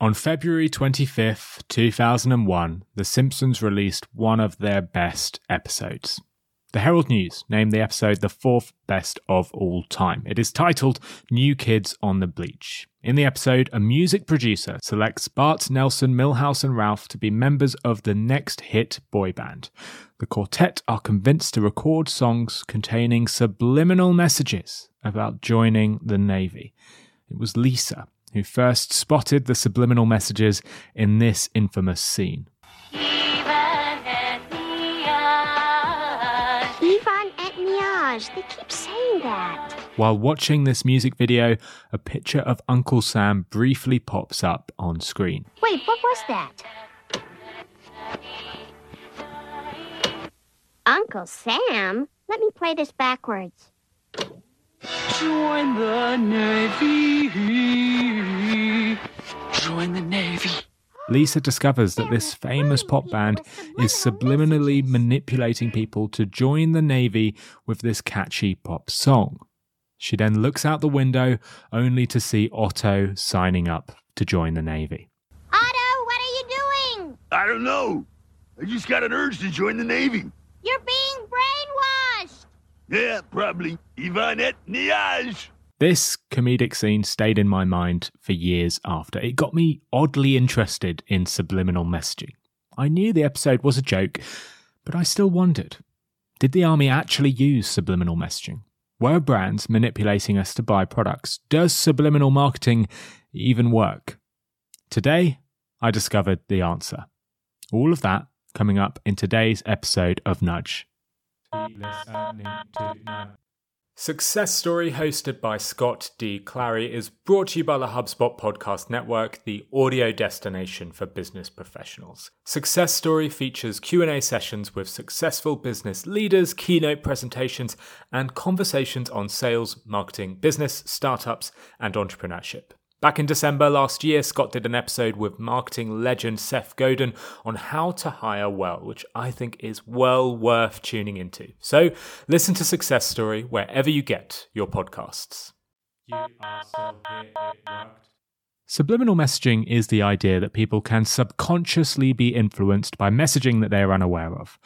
On February 25th, 2001, The Simpsons released one of their best episodes. The Herald News named the episode the fourth best of all time. It is titled New Kids on the Bleach. In the episode, a music producer selects Bart, Nelson, Milhouse, and Ralph to be members of the next hit boy band. The quartet are convinced to record songs containing subliminal messages about joining the Navy. It was Lisa who first spotted the subliminal messages in this infamous scene. They keep saying that. While watching this music video, a picture of Uncle Sam briefly pops up on screen. Wait, what was that? Uncle Sam? Let me play this backwards. Join the Navy. Join the Navy. Lisa discovers that this famous pop band is subliminally manipulating people to join the Navy with this catchy pop song. She then looks out the window only to see Otto signing up to join the Navy. Otto, what are you doing? I don't know. I just got an urge to join the Navy. You're being brainwashed. Yeah, probably. Ivanette Niage. This comedic scene stayed in my mind for years after. It got me oddly interested in subliminal messaging. I knew the episode was a joke, but I still wondered did the army actually use subliminal messaging? Were brands manipulating us to buy products? Does subliminal marketing even work? Today, I discovered the answer. All of that coming up in today's episode of Nudge. Success Story, hosted by Scott D. Clary, is brought to you by the HubSpot Podcast Network, the audio destination for business professionals. Success Story features Q&A sessions with successful business leaders, keynote presentations, and conversations on sales, marketing, business, startups, and entrepreneurship. Back in December last year, Scott did an episode with marketing legend Seth Godin on how to hire well, which I think is well worth tuning into. So listen to Success Story wherever you get your podcasts. You Subliminal messaging is the idea that people can subconsciously be influenced by messaging that they are unaware of.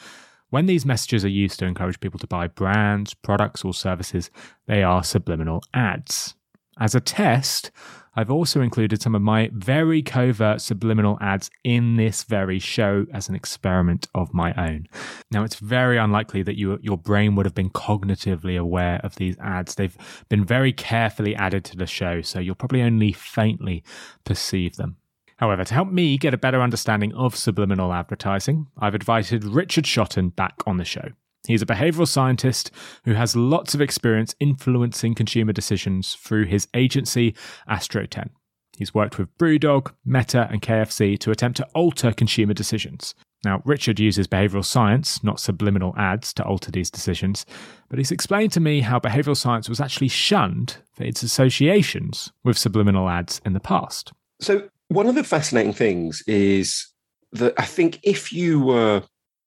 When these messages are used to encourage people to buy brands, products, or services, they are subliminal ads. As a test, I've also included some of my very covert subliminal ads in this very show as an experiment of my own. Now, it's very unlikely that you, your brain would have been cognitively aware of these ads. They've been very carefully added to the show, so you'll probably only faintly perceive them. However, to help me get a better understanding of subliminal advertising, I've invited Richard Shotton back on the show. He's a behavioral scientist who has lots of experience influencing consumer decisions through his agency, Astroten. He's worked with Brewdog, Meta, and KFC to attempt to alter consumer decisions. Now, Richard uses behavioral science, not subliminal ads, to alter these decisions, but he's explained to me how behavioral science was actually shunned for its associations with subliminal ads in the past. So, one of the fascinating things is that I think if you were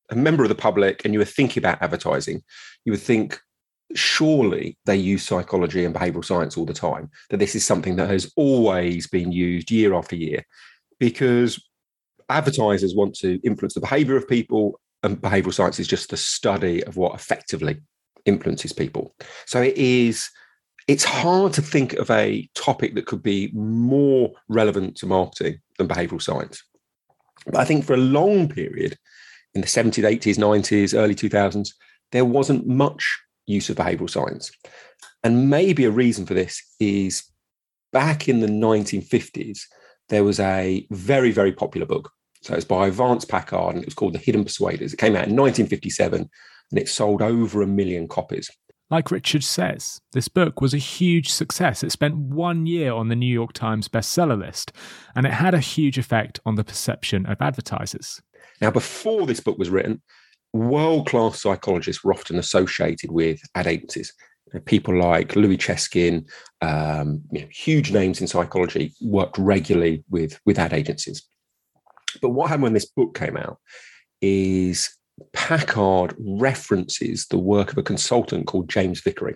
a member of the public and you were thinking about advertising, you would think surely they use psychology and behavioral science all the time, that this is something that has always been used year after year, because advertisers want to influence the behavior of people, and behavioral science is just the study of what effectively influences people. So it is. It's hard to think of a topic that could be more relevant to marketing than behavioral science. But I think for a long period, in the 70s, 80s, 90s, early 2000s, there wasn't much use of behavioral science. And maybe a reason for this is back in the 1950s, there was a very, very popular book. So it's by Vance Packard and it was called The Hidden Persuaders. It came out in 1957 and it sold over a million copies. Like Richard says, this book was a huge success. It spent one year on the New York Times bestseller list, and it had a huge effect on the perception of advertisers. Now, before this book was written, world class psychologists were often associated with ad agencies. People like Louis Cheskin, um, you know, huge names in psychology, worked regularly with, with ad agencies. But what happened when this book came out is Packard references the work of a consultant called James Vicary.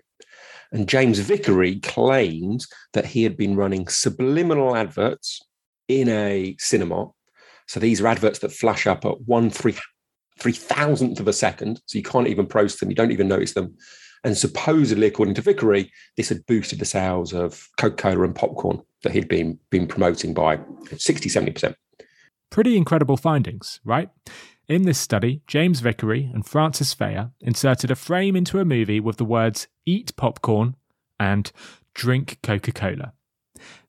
And James Vicary claimed that he had been running subliminal adverts in a cinema. So these are adverts that flash up at one three three thousandth of a second. So you can't even process them, you don't even notice them. And supposedly, according to Vicary, this had boosted the sales of Coca-Cola and popcorn that he'd been been promoting by 60, 70%. Pretty incredible findings, right? In this study, James Vicary and Francis Thayer inserted a frame into a movie with the words eat popcorn and drink Coca Cola.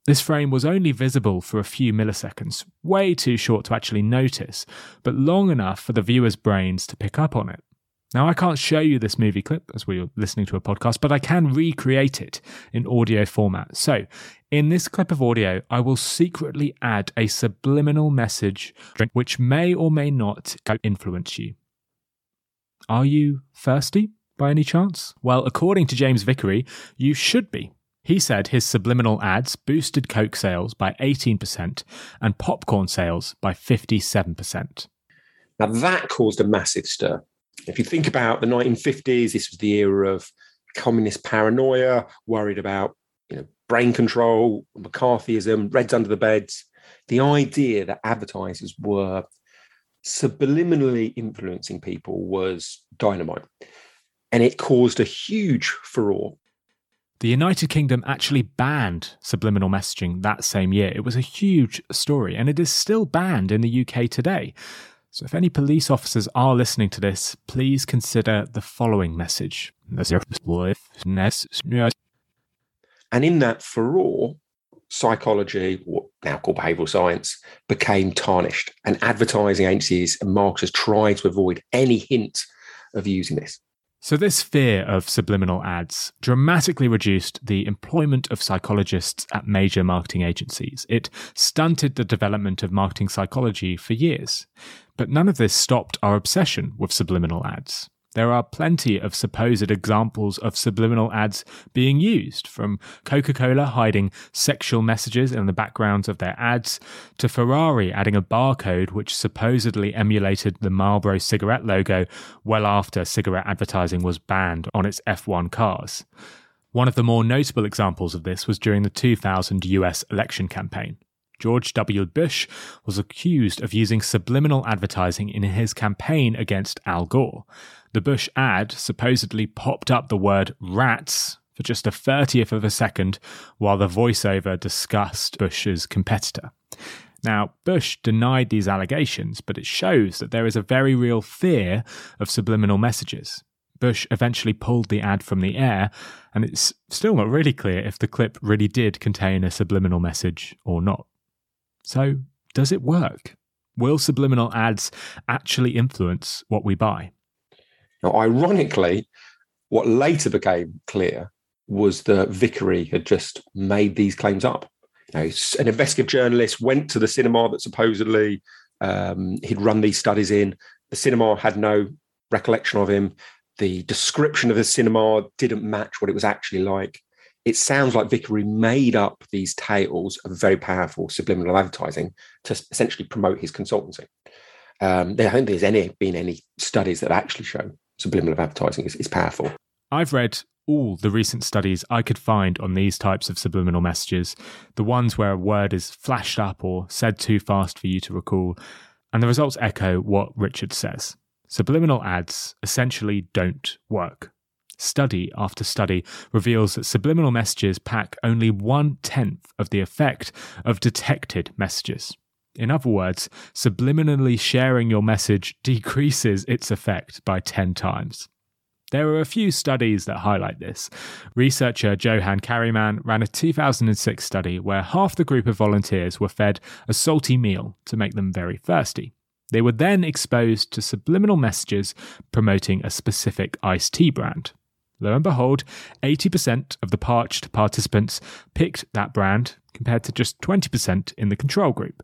This frame was only visible for a few milliseconds, way too short to actually notice, but long enough for the viewer's brains to pick up on it. Now, I can't show you this movie clip as we're listening to a podcast, but I can recreate it in audio format. So, in this clip of audio, I will secretly add a subliminal message which may or may not influence you. Are you thirsty by any chance? Well, according to James Vicary, you should be. He said his subliminal ads boosted Coke sales by 18% and popcorn sales by 57%. Now, that caused a massive stir if you think about the 1950s, this was the era of communist paranoia, worried about you know brain control, McCarthyism, Reds under the beds. The idea that advertisers were subliminally influencing people was dynamite, and it caused a huge furore. The United Kingdom actually banned subliminal messaging that same year. It was a huge story, and it is still banned in the UK today. So, if any police officers are listening to this, please consider the following message. And in that furore, psychology, what now called behavioral science, became tarnished, and advertising agencies and marketers tried to avoid any hint of using this. So, this fear of subliminal ads dramatically reduced the employment of psychologists at major marketing agencies. It stunted the development of marketing psychology for years. But none of this stopped our obsession with subliminal ads. There are plenty of supposed examples of subliminal ads being used, from Coca Cola hiding sexual messages in the backgrounds of their ads, to Ferrari adding a barcode which supposedly emulated the Marlboro cigarette logo well after cigarette advertising was banned on its F1 cars. One of the more notable examples of this was during the 2000 US election campaign. George W. Bush was accused of using subliminal advertising in his campaign against Al Gore. The Bush ad supposedly popped up the word rats for just a 30th of a second while the voiceover discussed Bush's competitor. Now, Bush denied these allegations, but it shows that there is a very real fear of subliminal messages. Bush eventually pulled the ad from the air, and it's still not really clear if the clip really did contain a subliminal message or not. So, does it work? Will subliminal ads actually influence what we buy? Now, ironically, what later became clear was that Vicary had just made these claims up. An investigative journalist went to the cinema that supposedly um, he'd run these studies in. The cinema had no recollection of him. The description of the cinema didn't match what it was actually like it sounds like Vicary made up these tales of very powerful subliminal advertising to essentially promote his consultancy. Um, I don't think there's any been any studies that have actually show subliminal advertising is, is powerful. I've read all the recent studies I could find on these types of subliminal messages, the ones where a word is flashed up or said too fast for you to recall, and the results echo what Richard says. Subliminal ads essentially don't work. Study after study reveals that subliminal messages pack only one tenth of the effect of detected messages. In other words, subliminally sharing your message decreases its effect by 10 times. There are a few studies that highlight this. Researcher Johan Karremans ran a 2006 study where half the group of volunteers were fed a salty meal to make them very thirsty. They were then exposed to subliminal messages promoting a specific iced tea brand. Lo and behold, 80% of the parched participants picked that brand compared to just 20% in the control group.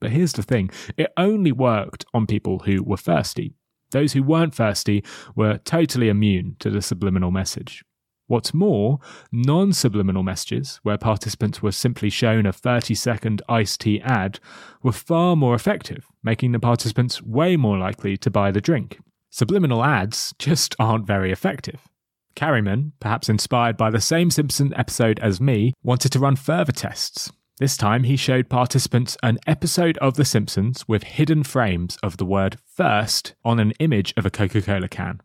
But here's the thing it only worked on people who were thirsty. Those who weren't thirsty were totally immune to the subliminal message. What's more, non subliminal messages, where participants were simply shown a 30 second iced tea ad, were far more effective, making the participants way more likely to buy the drink. Subliminal ads just aren't very effective. Karremans, perhaps inspired by the same Simpson episode as me, wanted to run further tests. This time, he showed participants an episode of The Simpsons with hidden frames of the word first on an image of a Coca Cola can.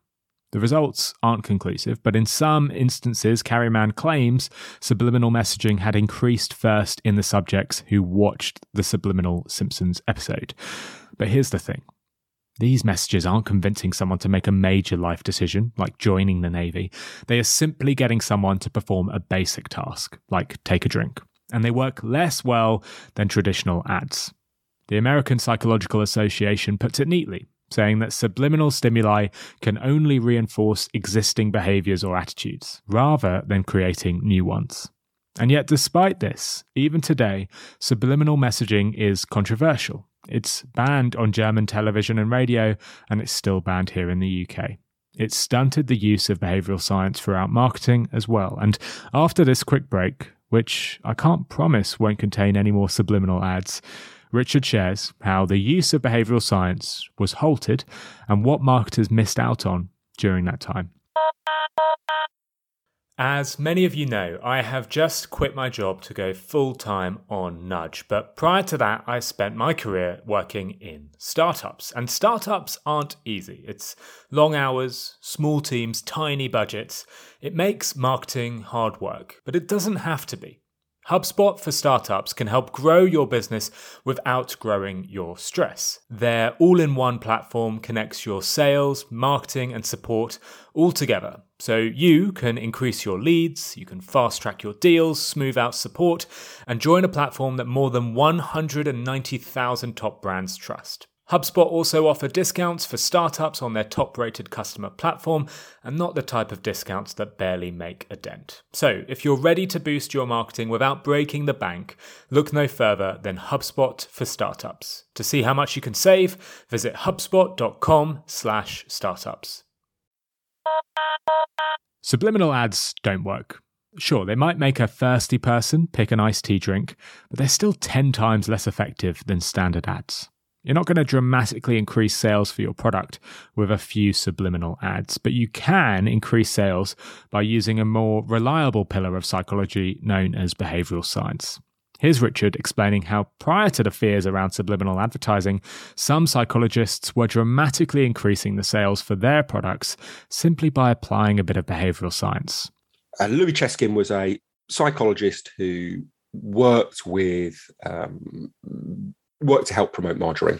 The results aren't conclusive, but in some instances, Karremans claims subliminal messaging had increased first in the subjects who watched the subliminal Simpsons episode. But here's the thing these messages aren't convincing someone to make a major life decision, like joining the Navy. They are simply getting someone to perform a basic task, like take a drink. And they work less well than traditional ads. The American Psychological Association puts it neatly saying that subliminal stimuli can only reinforce existing behaviors or attitudes, rather than creating new ones. And yet, despite this, even today, subliminal messaging is controversial. It's banned on German television and radio, and it's still banned here in the UK. It stunted the use of behavioral science throughout marketing as well. And after this quick break, which I can't promise won't contain any more subliminal ads, Richard shares how the use of behavioral science was halted and what marketers missed out on during that time. As many of you know, I have just quit my job to go full time on Nudge. But prior to that, I spent my career working in startups. And startups aren't easy. It's long hours, small teams, tiny budgets. It makes marketing hard work, but it doesn't have to be. HubSpot for startups can help grow your business without growing your stress. Their all in one platform connects your sales, marketing, and support all together. So you can increase your leads, you can fast track your deals, smooth out support, and join a platform that more than 190,000 top brands trust. HubSpot also offer discounts for startups on their top rated customer platform and not the type of discounts that barely make a dent. So, if you're ready to boost your marketing without breaking the bank, look no further than HubSpot for startups. To see how much you can save, visit hubspot.com/startups. Subliminal ads don't work. Sure, they might make a thirsty person pick an iced tea drink, but they're still 10 times less effective than standard ads. You're not going to dramatically increase sales for your product with a few subliminal ads, but you can increase sales by using a more reliable pillar of psychology known as behavioral science. Here's Richard explaining how, prior to the fears around subliminal advertising, some psychologists were dramatically increasing the sales for their products simply by applying a bit of behavioral science. Uh, Louis Cheskin was a psychologist who worked with um, worked to help promote margarine.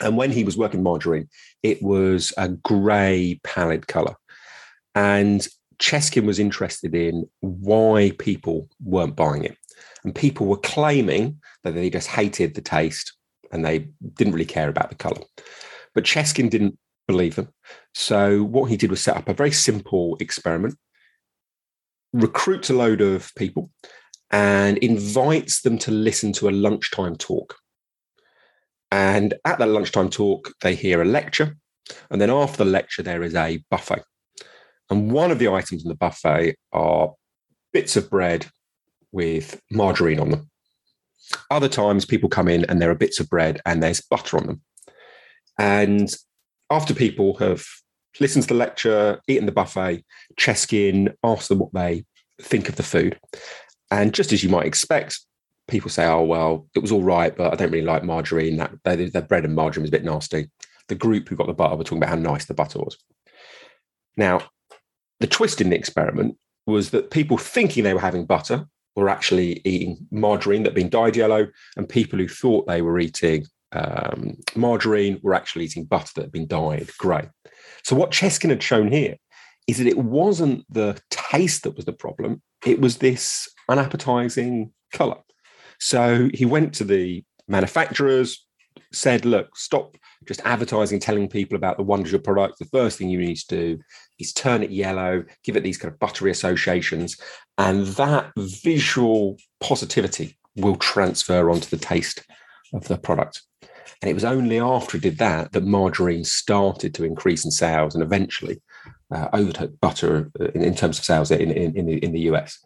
And when he was working margarine, it was a grey, pallid colour. And Cheskin was interested in why people weren't buying it. And people were claiming that they just hated the taste and they didn't really care about the colour. But Cheskin didn't believe them. So what he did was set up a very simple experiment, recruits a load of people and invites them to listen to a lunchtime talk. And at that lunchtime talk, they hear a lecture. And then after the lecture, there is a buffet. And one of the items in the buffet are bits of bread with margarine on them. Other times, people come in and there are bits of bread and there's butter on them. And after people have listened to the lecture, eaten the buffet, Cheskin asks them what they think of the food. And just as you might expect, people say, "Oh well, it was all right, but I don't really like margarine. That their bread and margarine was a bit nasty." The group who got the butter were talking about how nice the butter was. Now, the twist in the experiment was that people thinking they were having butter were actually eating margarine that had been dyed yellow, and people who thought they were eating um, margarine were actually eating butter that had been dyed grey. So what Cheskin had shown here is that it wasn't the taste that was the problem; it was this unappetizing colour. So he went to the manufacturers, said, look, stop just advertising, telling people about the wonders of your product. The first thing you need to do is turn it yellow, give it these kind of buttery associations, and that visual positivity will transfer onto the taste of the product. And it was only after he did that that margarine started to increase in sales and eventually uh, overtook butter in, in, terms of sales in, in, in, the, in the US.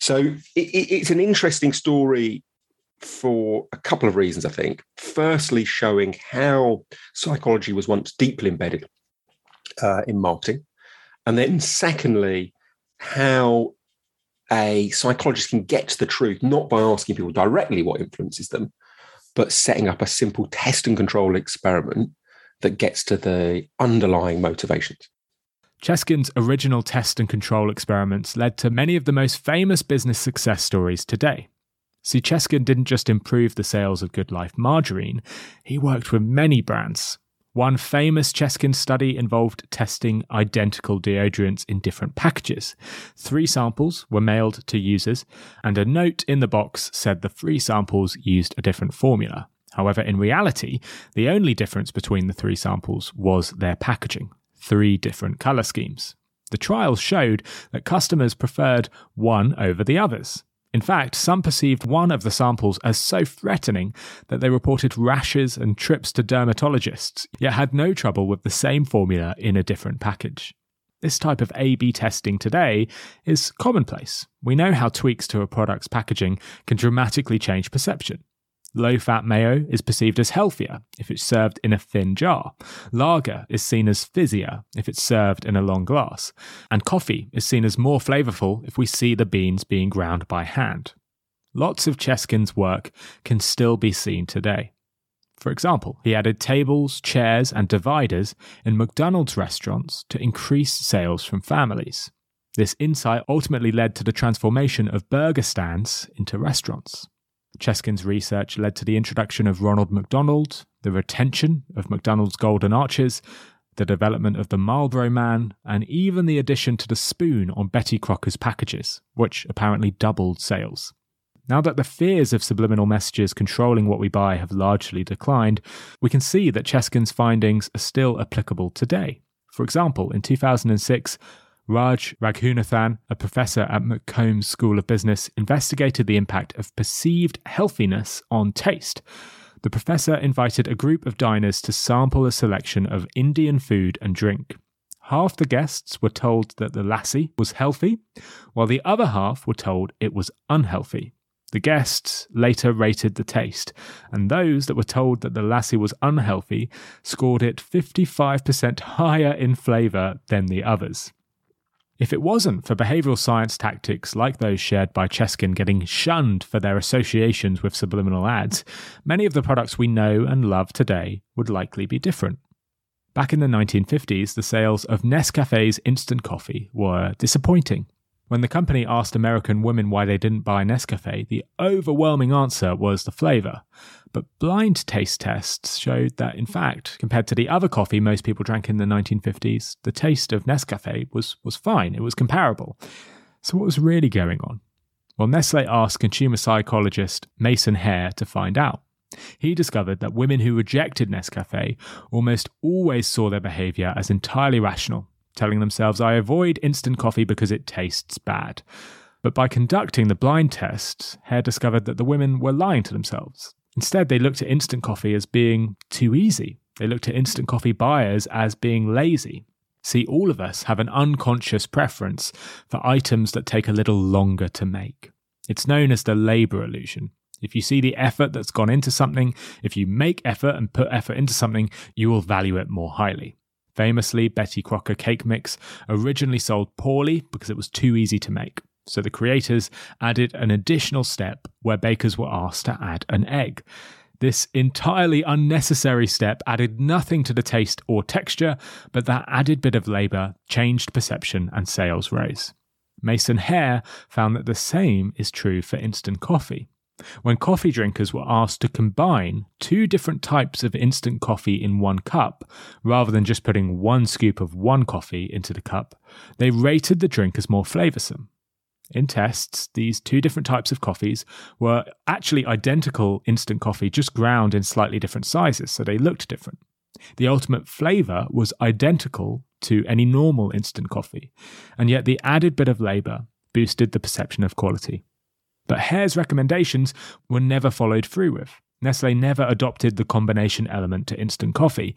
So it, it's an interesting story for a couple of reasons, I think. Firstly, showing how psychology was once deeply embedded uh, in marketing. And then, secondly, how a psychologist can get to the truth, not by asking people directly what influences them, but setting up a simple test and control experiment that gets to the underlying motivations. Cheskin's original test and control experiments led to many of the most famous business success stories today. See, Cheskin didn't just improve the sales of Good Life margarine, he worked with many brands. One famous Cheskin study involved testing identical deodorants in different packages. Three samples were mailed to users, and a note in the box said the three samples used a different formula. However, in reality, the only difference between the three samples was their packaging three different colour schemes. The trials showed that customers preferred one over the others. In fact, some perceived one of the samples as so threatening that they reported rashes and trips to dermatologists, yet had no trouble with the same formula in a different package. This type of A B testing today is commonplace. We know how tweaks to a product's packaging can dramatically change perception. Low fat mayo is perceived as healthier if it's served in a thin jar. Lager is seen as fizzier if it's served in a long glass. And coffee is seen as more flavourful if we see the beans being ground by hand. Lots of Cheskin's work can still be seen today. For example, he added tables, chairs, and dividers in McDonald's restaurants to increase sales from families. This insight ultimately led to the transformation of burger stands into restaurants. Cheskin's research led to the introduction of Ronald McDonald, the retention of McDonald's golden arches, the development of the Marlboro Man, and even the addition to the spoon on Betty Crocker's packages, which apparently doubled sales. Now that the fears of subliminal messages controlling what we buy have largely declined, we can see that Cheskin's findings are still applicable today. For example, in 2006, Raj Raghunathan, a professor at McCombs School of Business, investigated the impact of perceived healthiness on taste. The professor invited a group of diners to sample a selection of Indian food and drink. Half the guests were told that the lassi was healthy, while the other half were told it was unhealthy. The guests later rated the taste, and those that were told that the lassi was unhealthy scored it 55% higher in flavour than the others. If it wasn't for behavioral science tactics like those shared by Cheskin getting shunned for their associations with subliminal ads, many of the products we know and love today would likely be different. Back in the 1950s, the sales of Nescafe's instant coffee were disappointing. When the company asked American women why they didn't buy Nescafe, the overwhelming answer was the flavour. But blind taste tests showed that, in fact, compared to the other coffee most people drank in the 1950s, the taste of Nescafe was, was fine. It was comparable. So, what was really going on? Well, Nestle asked consumer psychologist Mason Haire to find out. He discovered that women who rejected Nescafe almost always saw their behaviour as entirely rational telling themselves, I avoid instant coffee because it tastes bad. But by conducting the blind test, Haire discovered that the women were lying to themselves. Instead, they looked at instant coffee as being too easy. They looked at instant coffee buyers as being lazy. See, all of us have an unconscious preference for items that take a little longer to make. It's known as the labour illusion. If you see the effort that's gone into something, if you make effort and put effort into something, you will value it more highly. Famously, Betty Crocker cake mix originally sold poorly because it was too easy to make. So the creators added an additional step where bakers were asked to add an egg. This entirely unnecessary step added nothing to the taste or texture, but that added bit of labour changed perception and sales rose. Mason Haire found that the same is true for instant coffee when coffee drinkers were asked to combine two different types of instant coffee in one cup, rather than just putting one scoop of one coffee into the cup, they rated the drink as more flavoursome. In tests, these two different types of coffees were actually identical instant coffee, just ground in slightly different sizes, so they looked different. The ultimate flavour was identical to any normal instant coffee, and yet the added bit of labour boosted the perception of quality. But Haire's recommendations were never followed through with. Nestle never adopted the combination element to instant coffee,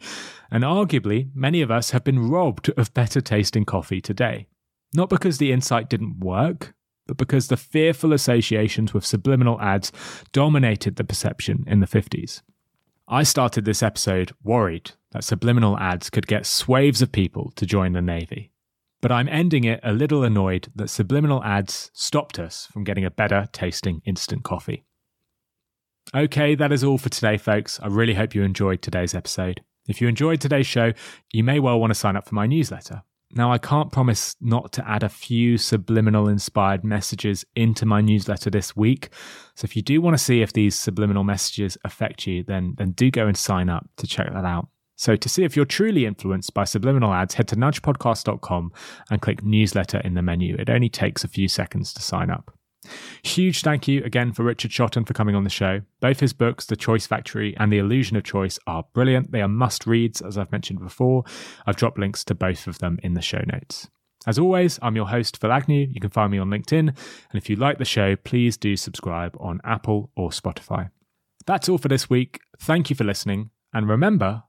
and arguably, many of us have been robbed of better tasting coffee today. Not because the insight didn't work, but because the fearful associations with subliminal ads dominated the perception in the 50s. I started this episode worried that subliminal ads could get swaves of people to join the Navy. But I'm ending it a little annoyed that subliminal ads stopped us from getting a better tasting instant coffee. Okay, that is all for today, folks. I really hope you enjoyed today's episode. If you enjoyed today's show, you may well want to sign up for my newsletter. Now, I can't promise not to add a few subliminal inspired messages into my newsletter this week. So if you do want to see if these subliminal messages affect you, then, then do go and sign up to check that out. So to see if you're truly influenced by subliminal ads, head to nudgepodcast.com and click newsletter in the menu. It only takes a few seconds to sign up. Huge thank you again for Richard Shotton for coming on the show. Both his books, The Choice Factory and The Illusion of Choice, are brilliant. They are must reads, as I've mentioned before. I've dropped links to both of them in the show notes. As always, I'm your host, Phil Agnew. You can find me on LinkedIn. And if you like the show, please do subscribe on Apple or Spotify. That's all for this week. Thank you for listening. And remember,